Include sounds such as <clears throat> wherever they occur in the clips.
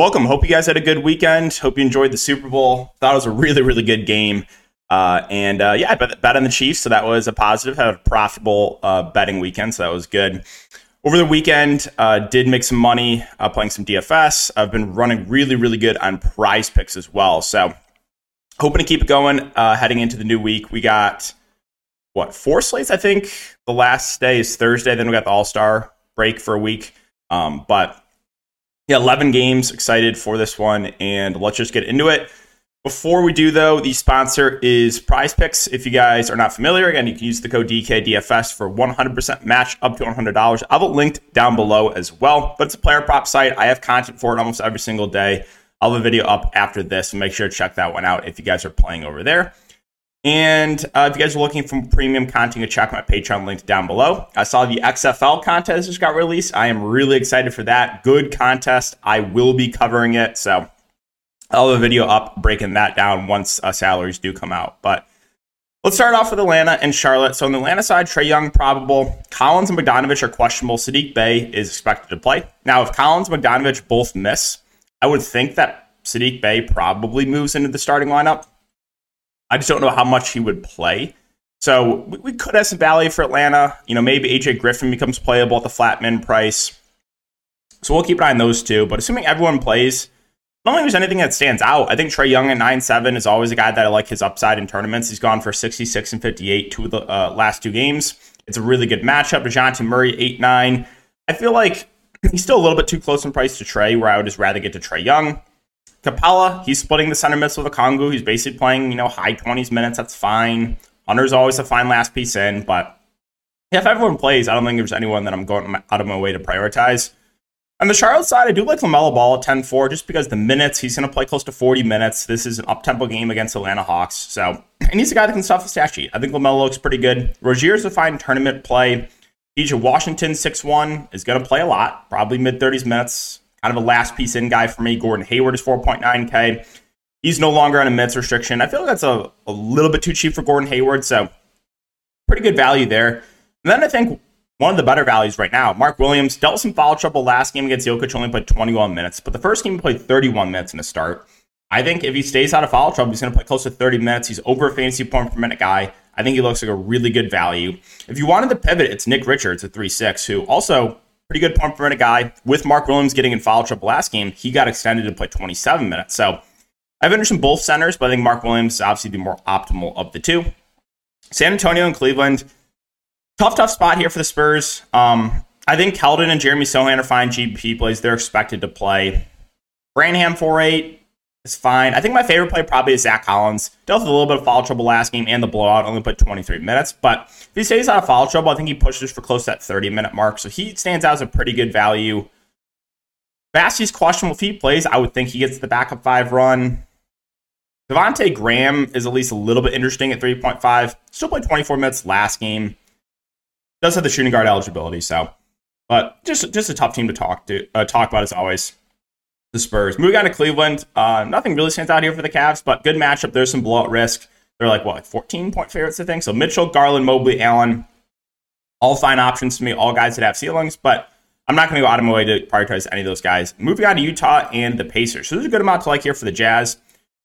Welcome. Hope you guys had a good weekend. Hope you enjoyed the Super Bowl. Thought it was a really, really good game. Uh, and uh, yeah, I bet, bet on the Chiefs, so that was a positive. Had a profitable uh, betting weekend, so that was good. Over the weekend, uh, did make some money uh, playing some DFS. I've been running really, really good on prize picks as well. So hoping to keep it going uh, heading into the new week. We got what four slates? I think the last day is Thursday. Then we got the All Star break for a week. Um, but yeah, 11 games. Excited for this one, and let's just get into it. Before we do, though, the sponsor is Prize Picks. If you guys are not familiar, again, you can use the code DKDFS for 100% match up to $100. I'll have it linked down below as well. But it's a player prop site. I have content for it almost every single day. I'll have a video up after this, and make sure to check that one out if you guys are playing over there. And uh, if you guys are looking for premium content, you check my Patreon link down below. I saw the XFL contest just got released. I am really excited for that. Good contest. I will be covering it. So I'll have a video up breaking that down once uh, salaries do come out. But let's start off with Atlanta and Charlotte. So on the Atlanta side, Trae Young probable. Collins and Bogdanovic are questionable. Saddiq Bey is expected to play. Now, if Collins and Bogdanovic both miss, I would think that Saddiq Bey probably moves into the starting lineup. I just don't know how much he would play. So we, we could have some value for Atlanta. You know, maybe AJ Griffin becomes playable at the flat min price. So we'll keep an eye on those two. But assuming everyone plays, I don't think there's anything that stands out. I think Trae Young at 9 7 is always a guy that I like his upside in tournaments. He's gone for 66 and 58 two of the uh, last two games. It's a really good matchup. Dejounte Murray, 8 9. I feel like he's still a little bit too close in price to Trae, where I would just rather get to Trae Young. Capela, he's splitting the center mids with Okongwu. He's basically playing, you know, high 20s minutes. That's fine. Hunter's always a fine last piece in, but if everyone plays, I don't think there's anyone that I'm going out of my way to prioritize. On the Charlotte side, I do like LaMelo Ball at 10 4 just because the minutes, he's going to play close to 40 minutes. This is an up tempo game against Atlanta Hawks. So, <clears throat> and he's a guy that can stuff the stat sheet. I think LaMelo looks pretty good. Rozier's a fine tournament play. PJ Washington, 6 1, is going to play a lot, probably mid 30s minutes kind of a last piece in guy for me. Gordon Hayward is 4.9K. He's no longer on a minutes restriction. I feel like that's a, a little bit too cheap for Gordon Hayward, so pretty good value there. And then I think one of the better values right now, Mark Williams dealt some foul trouble last game against Jokic, only played 21 minutes, but the first game he played 31 minutes in a start. I think if he stays out of foul trouble, he's going to play close to 30 minutes. He's over a fantasy point per minute guy. I think he looks like a really good value. If you wanted to pivot, it's Nick Richards at 3 6, who also pretty good pump for a guy. With Mark Williams getting in foul trouble last game, he got extended to play 27 minutes. So I've interested in both centers, but I think Mark Williams obviously the more optimal of the two. San Antonio and Cleveland, tough, tough spot here for the Spurs. Um, I think Keldon and Jeremy Sochan are fine GP plays. They're expected to play. Branham 4 8, is fine. I think my favorite play probably is Zach Collins. Dealt with a little bit of foul trouble last game and the blowout, only put 23 minutes. But if he stays out of foul trouble, I think he pushes for close to that 30 minute mark. So he stands out as a pretty good value. Bassey's questionable if he plays. I would think he gets the backup five run. Devonte Graham is at least a little bit interesting at 3.5. Still played 24 minutes last game. Does have the shooting guard eligibility, so but just just a tough team to talk to uh, talk about as always the Spurs. Moving on to Cleveland, uh, nothing really stands out here for the Cavs, but good matchup. There's some blowout risk. They're like, what, 14 point favorites, I think? So Mitchell, Garland, Mobley, Allen, all fine options to me, all guys that have ceilings, but I'm not going to go out of my way to prioritize any of those guys. Moving on to Utah and the Pacers. So there's a good amount to like here for the Jazz.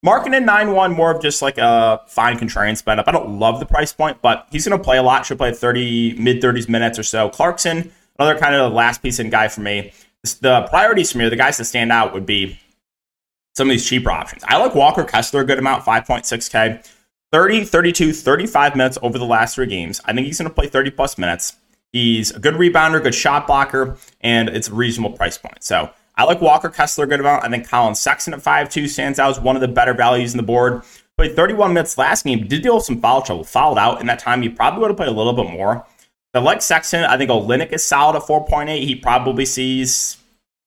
Markkanen 9 1, more of just like a fine contrarian spend up. I don't love the price point, but he's going to play a lot. Should play 30, mid 30s minutes or so. Clarkson, another kind of last piece in guy for me the priorities for me, the guys that stand out would be some of these cheaper options. I like Walker Kessler a good amount, 5.6K. 30, 32, 35 minutes over the last three games. I think he's going to play 30 plus minutes. He's a good rebounder, good shot blocker, and it's a reasonable price point. So I like Walker Kessler a good amount. I think Collin Sexton at 5'2 stands out as one of the better values in the board. Played 31 minutes last game, did deal with some foul trouble, fouled out in that time. He probably would have played a little bit more. I like Sexton. I think Olynyk is solid at 4.8. He probably sees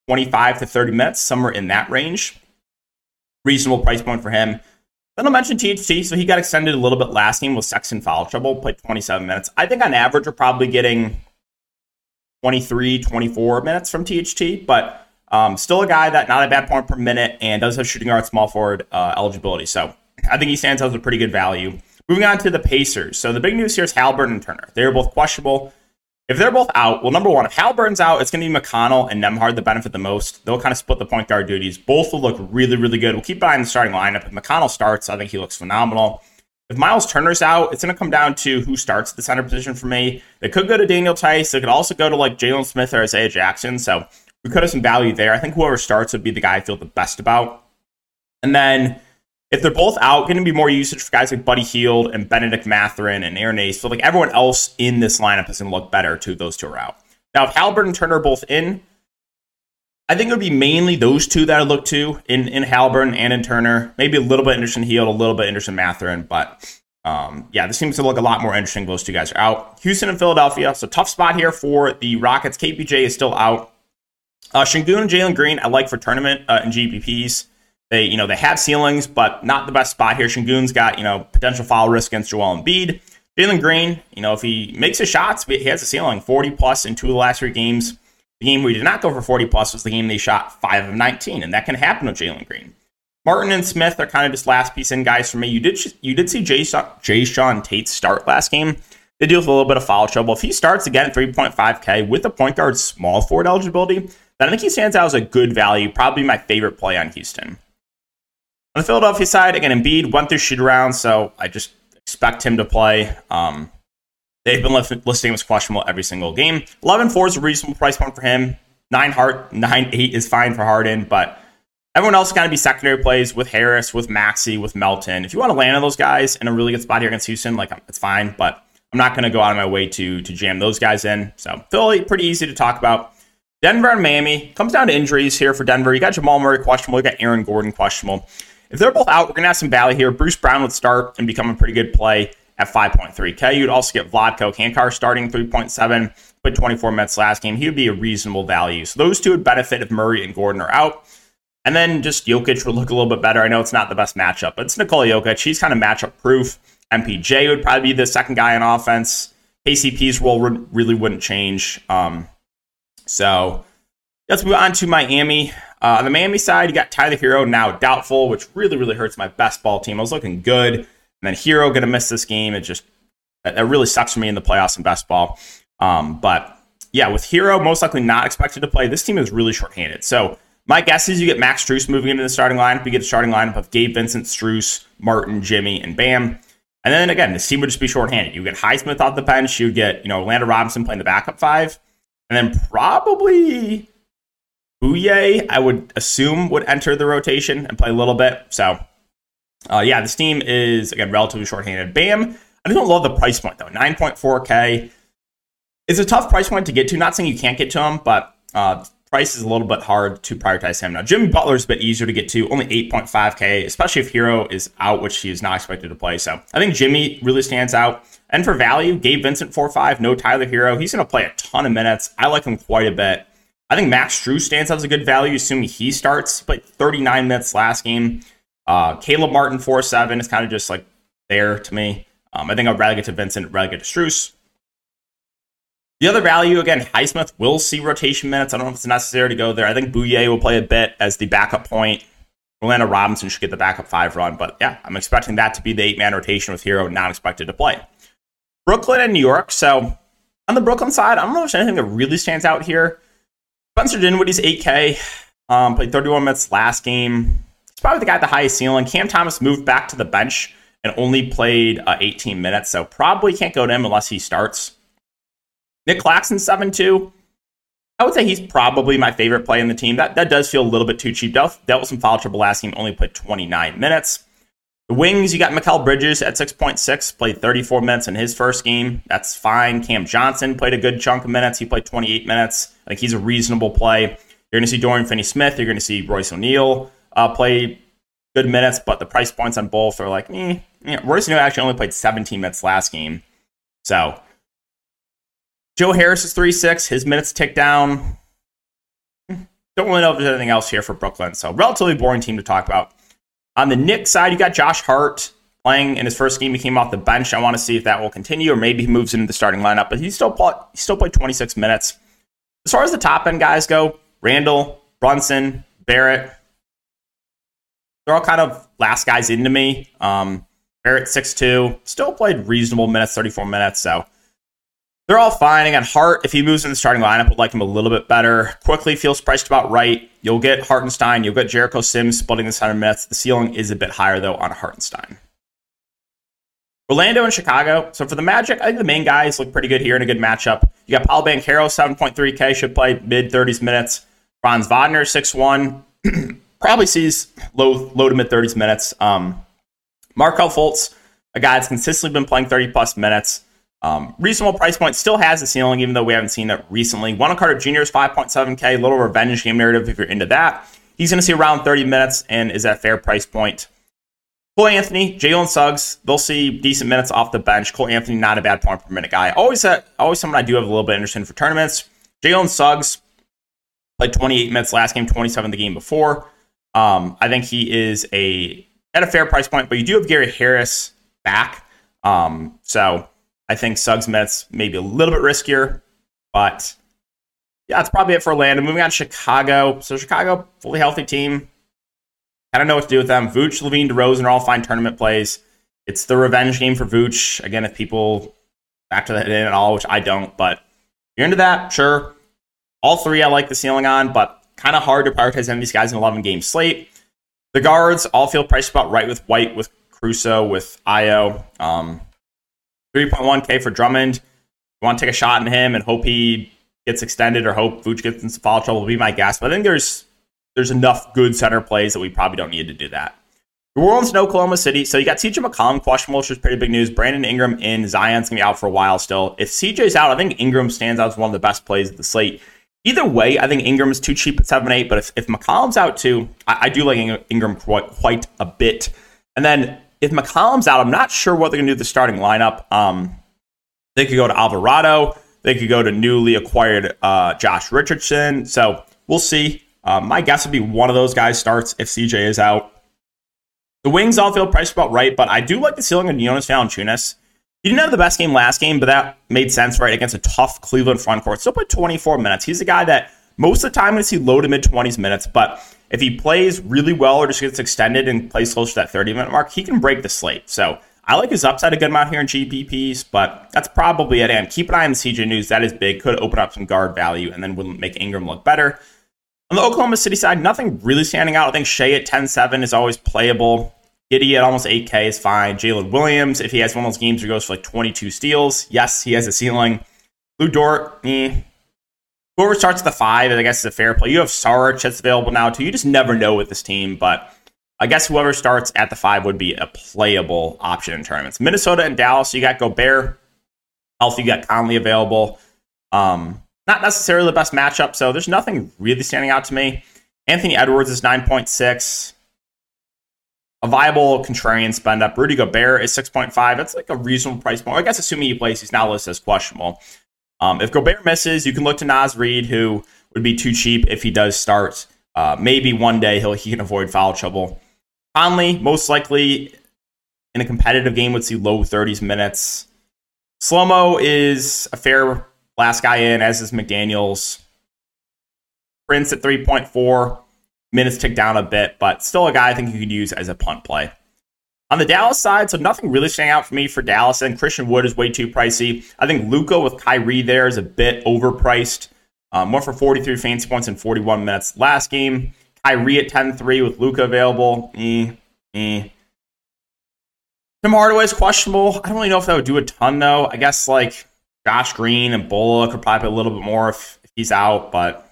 25 to 30 minutes, somewhere in that range. Reasonable price point for him. Then I'll mention THT. So he got extended a little bit last game with Sexton foul trouble, played 27 minutes. I think on average, we're probably getting 23, 24 minutes from THT, but um, still a guy that not a bad point per minute and does have shooting guard small forward uh, eligibility. So I think he stands out as a pretty good value. Moving on to the Pacers. So the big news here is Haliburton and Turner. They are both questionable. If they're both out, well, number one, if Haliburton's out, it's going to be McConnell and Nembhard that benefit the most. They'll kind of split the point guard duties. Both will look really, really good. We'll keep an eye on the starting lineup. If McConnell starts, I think he looks phenomenal. If Miles Turner's out, it's going to come down to who starts the center position for me. They could go to Daniel Theis. They could also go to like Jalen Smith or Isaiah Jackson. So we could have some value there. I think whoever starts would be the guy I feel the best about. And then if they're both out, going to be more usage for guys like Buddy Hield and Benedict Mathurin and Aaron Ace. So like everyone else in this lineup is going to look better too. Those two are out. Now, if Haliburton and Turner are both in, I think it would be mainly those two that I look to in in Haliburton and in Turner. Maybe a little bit interesting Hield, a little bit interesting Mathurin, but um, yeah, this seems to look a lot more interesting. Those two guys are out. Houston and Philadelphia, so tough spot here for the Rockets. KPJ is still out. Uh, Sengun and Jalen Green, I like for tournament uh, and GPPs. They, you know, they have ceilings, but not the best spot here. Sengun's got, you know, potential foul risk against Joel Embiid. Jalen Green, you know, if he makes his shots, he has a ceiling 40 plus in two of the last three games. The game where he did not go for 40 plus was the game they shot 5 of 19, and that can happen with Jalen Green. Martin and Smith are kind of just last piece in guys for me. You did you did see Jay, Jae'Sean Tate start last game. They deal with a little bit of foul trouble. If he starts again at 3.5K with a point guard small forward eligibility, then I think he stands out as a good value, probably my favorite play on Houston. On the Philadelphia side, again, Embiid went through shoot around, so I just expect him to play. Um, they've been listing him as questionable every single game. 11-4 is a reasonable price point for him. 9 Hart, 9-8 is fine for Harden, but everyone else is going to be secondary plays with Harris, with Maxey, with Melton. If you want to land on those guys in a really good spot here against Houston, like it's fine, but I'm not going to go out of my way to to jam those guys in. So Philly, pretty easy to talk about. Denver and Miami comes down to injuries here for Denver. You got Jamal Murray questionable. You got Aaron Gordon questionable. If they're both out, we're going to have some value here. Bruce Brown would start and become a pretty good play at 5.3K. You'd also get Vlatko Cancar starting 3.7, but 24 minutes last game. He would be a reasonable value. So those two would benefit if Murray and Gordon are out. And then just Jokic would look a little bit better. I know it's not the best matchup, but it's Nikola Jokic. He's kind of matchup proof. MPJ would probably be the second guy on offense. KCP's role really wouldn't change. Um, so let's move on to Miami. Uh, on the Miami side, you got Tyler Herro now doubtful, which really, really hurts my best ball team. I was looking good, and then Herro going to miss this game. It just that really sucks for me in the playoffs and best ball. Um, but yeah, with Herro most likely not expected to play, this team is really shorthanded. So my guess is you get Max Strus moving into the starting lineup. You get a starting lineup of Gabe Vincent, Strus, Martin, Jimmy, and Bam. And then again, this team would just be shorthanded. You get Highsmith off the bench. You get you know Orlando Robinson playing the backup five, and then probably Bouyea, I would assume, would enter the rotation and play a little bit. So, uh, yeah, this team is, again, relatively shorthanded. Bam, I don't love the price point, though. 9.4K. It's a tough price point to get to. Not saying you can't get to him, but uh, price is a little bit hard to prioritize him. Now, Jimmy Butler's a bit easier to get to, only 8.5K, especially if Herro is out, which he is not expected to play. So I think Jimmy really stands out. And for value, Gabe Vincent 4 5, no Tyler Herro. He's going to play a ton of minutes. I like him quite a bit. I think Max Strus stands out as a good value, assuming he starts. But 39 minutes last game. Uh, Caleb Martin, 4 7 is kind of just like there to me. Um, I think I'd rather get to Vincent, rather get to Strus. The other value, again, Highsmith will see rotation minutes. I don't know if it's necessary to go there. I think Bouyea will play a bit as the backup point. Orlando Robinson should get the backup five run. But yeah, I'm expecting that to be the eight man rotation with Herro not expected to play. Brooklyn and New York. So on the Brooklyn side, I don't know if there's anything that really stands out here. Spencer Dinwiddie's 8K, um, played 31 minutes last game. He's probably the guy at the highest ceiling. Cam Thomas moved back to the bench and only played uh, 18 minutes, so probably can't go to him unless he starts. Nick Claxton, 7 2. I would say he's probably my favorite play in the team. That that does feel a little bit too cheap. Dealt, dealt with some foul trouble last game, only played 29 minutes. The wings, you got Mikal Bridges at 6.6, played 34 minutes in his first game. That's fine. Cam Johnson played a good chunk of minutes. He played 28 minutes. Think he's a reasonable play. You're going to see Dorian Finney Smith. You're going to see Royce O'Neale uh, play good minutes, but the price points on both are like, eh. Yeah, Royce O'Neale actually only played 17 minutes last game. So Joe Harris is 3 6. His minutes tick down. Don't really know if there's anything else here for Brooklyn. So, relatively boring team to talk about. On the Knicks side, you got Josh Hart playing in his first game. He came off the bench. I want to see if that will continue, or maybe he moves into the starting lineup. But he still played, he still played 26 minutes. As far as the top end guys go, Randle, Brunson, Barrett, they're all kind of last guys into me. Um, Barrett 6'2, still played reasonable minutes, 34 minutes. So they're all fine. Again, Hart, if he moves in the starting lineup, would like him a little bit better. Quickley feels priced about right. You'll get Hartenstein. You'll get Jericho Sims splitting the center minutes. The ceiling is a bit higher, though, on Hartenstein. Orlando and Chicago. So for the Magic, I think the main guys look pretty good here in a good matchup. You got Paul Banchero, 7.3K, should play mid 30s minutes. Franz Wagner, 6'1, <clears throat> probably sees low low to mid 30s minutes. Um, Markelle Fultz, a guy that's consistently been playing 30 plus minutes. Um, reasonable price point still has a ceiling, even though we haven't seen it recently. Wendell Carter Jr. is 5.7K, little revenge game narrative if you're into that. He's going to see around 30 minutes and is at fair price point. Cole Anthony, Jalen Suggs, they'll see decent minutes off the bench. Cole Anthony, not a bad point per minute guy. Always, a, always someone I do have a little bit interested in for tournaments. Jalen Suggs played 28 minutes last game, 27 the game before. Um, I think he is a at a fair price point, but you do have Gary Harris back. Um, so I think Suggs minutes maybe a little bit riskier, but yeah, that's probably it for Orlando. Moving on to Chicago. So Chicago, fully healthy team. I don't know what to do with them. Vooch, LaVine, DeRozan are all fine tournament plays. It's the revenge game for Vooch. Again, if people factor that in at all, which I don't, but you're into that, sure. All three I like the ceiling on, but kind of hard to prioritize any of these guys in 11 game slate. The guards all feel priced about right with White, with Caruso, with Ayo. Um, 3.1K for Drummond. You want to take a shot in him and hope he gets extended or hope Vooch gets in some foul trouble will be my guess. But I think there's there's enough good center plays that we probably don't need to do that. New Orleans and Oklahoma City. So you got CJ McCollum questionable, which is pretty big news. Brandon Ingram in. Zion's to be out for a while still. If CJ's out, I think Ingram stands out as one of the best plays of the slate. Either way, I think Ingram is too cheap at 7 8, but if, if McCollum's out too, I, I do like Ingram quite, quite a bit. And then if McCollum's out, I'm not sure what they're going to do with the starting lineup. Um, they could go to Alvarado. They could go to newly acquired uh, Josh Richardson. So we'll see. Uh, my guess would be one of those guys starts if CJ is out. The wings all feel priced about right, but I do like the ceiling of Jonas Valanciunas. He didn't have the best game last game, but that made sense, right? Against a tough Cleveland front court. Still played 24 minutes. He's a guy that most of the time we see low to mid 20s minutes, but if he plays really well or just gets extended and plays close to that 30 minute mark, he can break the slate. So I like his upside a good amount here in GPPs, but that's probably it. And keep an eye on the CJ news. That is big. Could open up some guard value and then will make Ingram look better. On the Oklahoma City side, nothing really standing out. I think Shai at 10 7 is always playable. Giddey at almost 8K is fine. Jalen Williams, if he has one of those games where he goes for like 22 steals, yes, he has a ceiling. Lu Dort, eh. Whoever starts at the five, I guess is a fair play. You have Saric that's available now too. You just never know with this team, but I guess whoever starts at the five would be a playable option in tournaments. Minnesota and Dallas, you got Gobert. Healthy, you got Conley available. Um, not necessarily the best matchup, so there's nothing really standing out to me. Anthony Edwards is 9.6. A viable contrarian spend up. Rudy Gobert is 6.5. That's like a reasonable price point. I guess assuming he plays, he's now listed as questionable. Um, if Gobert misses, you can look to Naz Reid, who would be too cheap if he does start. Uh, maybe one day he'll he can avoid foul trouble. Conley, most likely in a competitive game, would see low 30s minutes. Slomo is a fair last guy in, as is McDaniels. Prince at 3.4. Minutes tick down a bit, but still a guy I think you could use as a punt play. On the Dallas side, so nothing really standing out for me for Dallas, and Christian Wood is way too pricey. I think Luka with Kyrie there is a bit overpriced. Um, more for 43 fancy points in 41 minutes last game. Kyrie at 10-3 with Luka available. Eh, eh. Tim Hardaway is questionable. I don't really know if that would do a ton though. I guess like Josh Green and Bola could probably a little bit more if, if he's out, but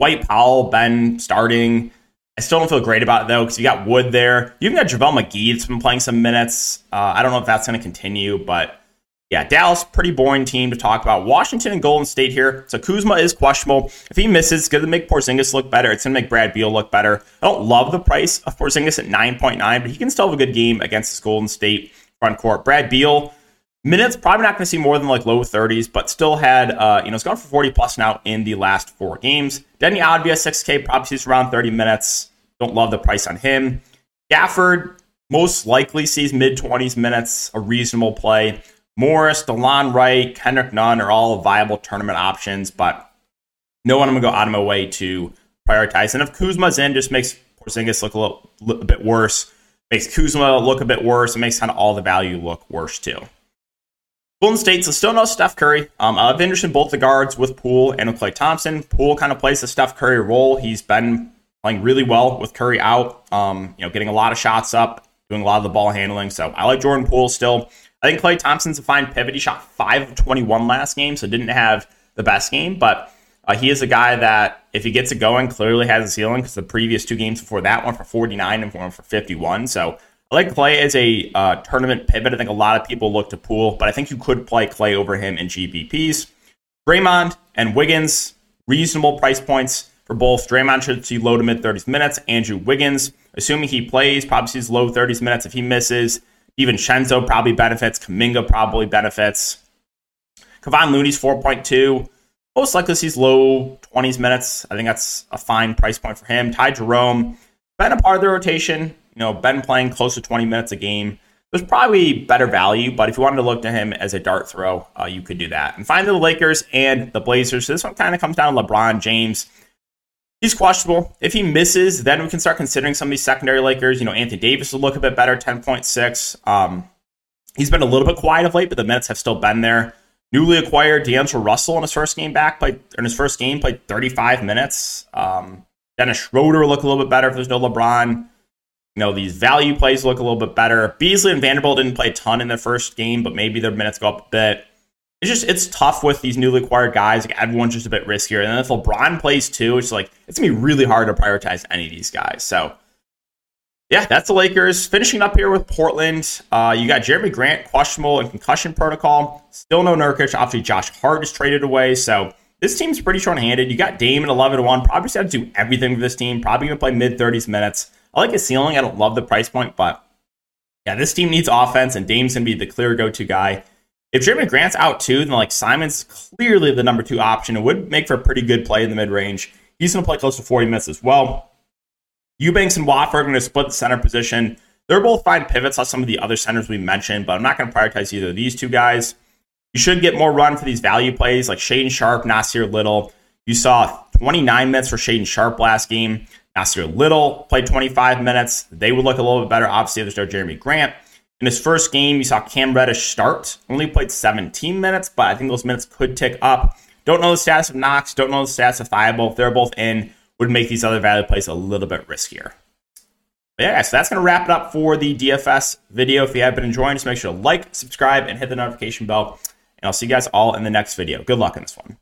Dwight Powell, Ben starting. I still don't feel great about it though because you got Wood there. You even got JaVale McGee that's been playing some minutes. Uh, I don't know if that's going to continue, but yeah, Dallas, pretty boring team to talk about. Washington and Golden State here. So Kuzma is questionable. If he misses, it's going to make Porzingis look better. It's going to make Brad Beal look better. I don't love the price of Porzingis at 9.9, but he can still have a good game against this Golden State front court. Brad Beal, Minutes probably not going to see more than like low 30s, but still had uh, you know it's gone for 40 plus now in the last four games. Deni Avdija 6K probably sees around 30 minutes. Don't love the price on him. Gafford most likely sees mid 20s minutes, a reasonable play. Morris, Delon Wright, Kendrick Nunn are all viable tournament options, but no one I'm gonna go out of my way to prioritize. And if Kuzma's in, just makes Porzingis look a little, little bit worse, makes Kuzma look a bit worse, it makes kind of all the value look worse too. Golden State, so still no Steph Curry. Um, I've in both the guards with Poole and with Klay Thompson. Poole kind of plays the Steph Curry role. He's been playing really well with Curry out, um, you know, getting a lot of shots up, doing a lot of the ball handling. So I like Jordan Poole still. I think Klay Thompson's a fine pivot. He shot 5 of 21 last game, so didn't have the best game, but uh, he is a guy that, if he gets it going, clearly has a ceiling because the previous two games before that one for 49 and one for 51. So I like Klay as a uh, tournament pivot. I think a lot of people look to Poole, but I think you could play Klay over him in GPPs. Draymond and Wiggins, reasonable price points for both. Draymond should see low to mid 30s minutes. Andrew Wiggins, assuming he plays, probably sees low 30s minutes. If he misses, even Shenzo probably benefits. Kuminga probably benefits. Kevon Looney's 4.2. Most likely sees low 20s minutes. I think that's a fine price point for him. Ty Jerome, been a part of the rotation you know, been playing close to 20 minutes a game. There's probably better value, but if you wanted to look to him as a dart throw, uh, you could do that. And finally, the Lakers and the Blazers. So this one kind of comes down to LeBron James. He's questionable. If he misses, then we can start considering some of these secondary Lakers. You know, Anthony Davis will look a bit better, 10.6. Um, he's been a little bit quiet of late, but the minutes have still been there. Newly acquired D'Angelo Russell in his first game back, played in his first game, played 35 minutes. Um, Dennis Schroeder will look a little bit better if there's no LeBron. You know, these value plays look a little bit better. Beasley and Vanderbilt didn't play a ton in their first game, but maybe their minutes go up a bit. It's just it's tough with these newly acquired guys. Like everyone's just a bit riskier. And then if LeBron plays too, it's like it's gonna be really hard to prioritize any of these guys. So yeah, that's the Lakers. Finishing up here with Portland. Uh, you got Jerami Grant questionable and concussion protocol. Still no Nurkic. Obviously, Josh Hart is traded away. So this team's pretty short-handed. You got Dame at 11 to 1. Probably have to do everything for this team. Probably gonna play mid 30s minutes. I like his ceiling. I don't love the price point, but yeah, this team needs offense, and Dame's gonna be the clear go-to guy. If Jerami Grant's out too, then like Simon's clearly the number two option. It would make for a pretty good play in the mid range. He's gonna play close to 40 minutes as well. Eubanks and Watford are gonna split the center position. They're both fine pivots on some of the other centers we mentioned, but I'm not gonna prioritize either of these two guys. You should get more run for these value plays like Shaedon Sharpe, Nassir Little. You saw 29 minutes for Shaedon Sharpe last game. Nassir Little played 25 minutes. They would look a little bit better. Obviously, if there's no Jerami Grant. In his first game, you saw Cam Reddish start. Only played 17 minutes, but I think those minutes could tick up. Don't know the status of Knox. Don't know the status of Thybulle. If they're both in, would make these other value plays a little bit riskier. But yeah, so that's going to wrap it up for the DFS video. If you have been enjoying, just make sure to like, subscribe, and hit the notification bell. And I'll see you guys all in the next video. Good luck in this one.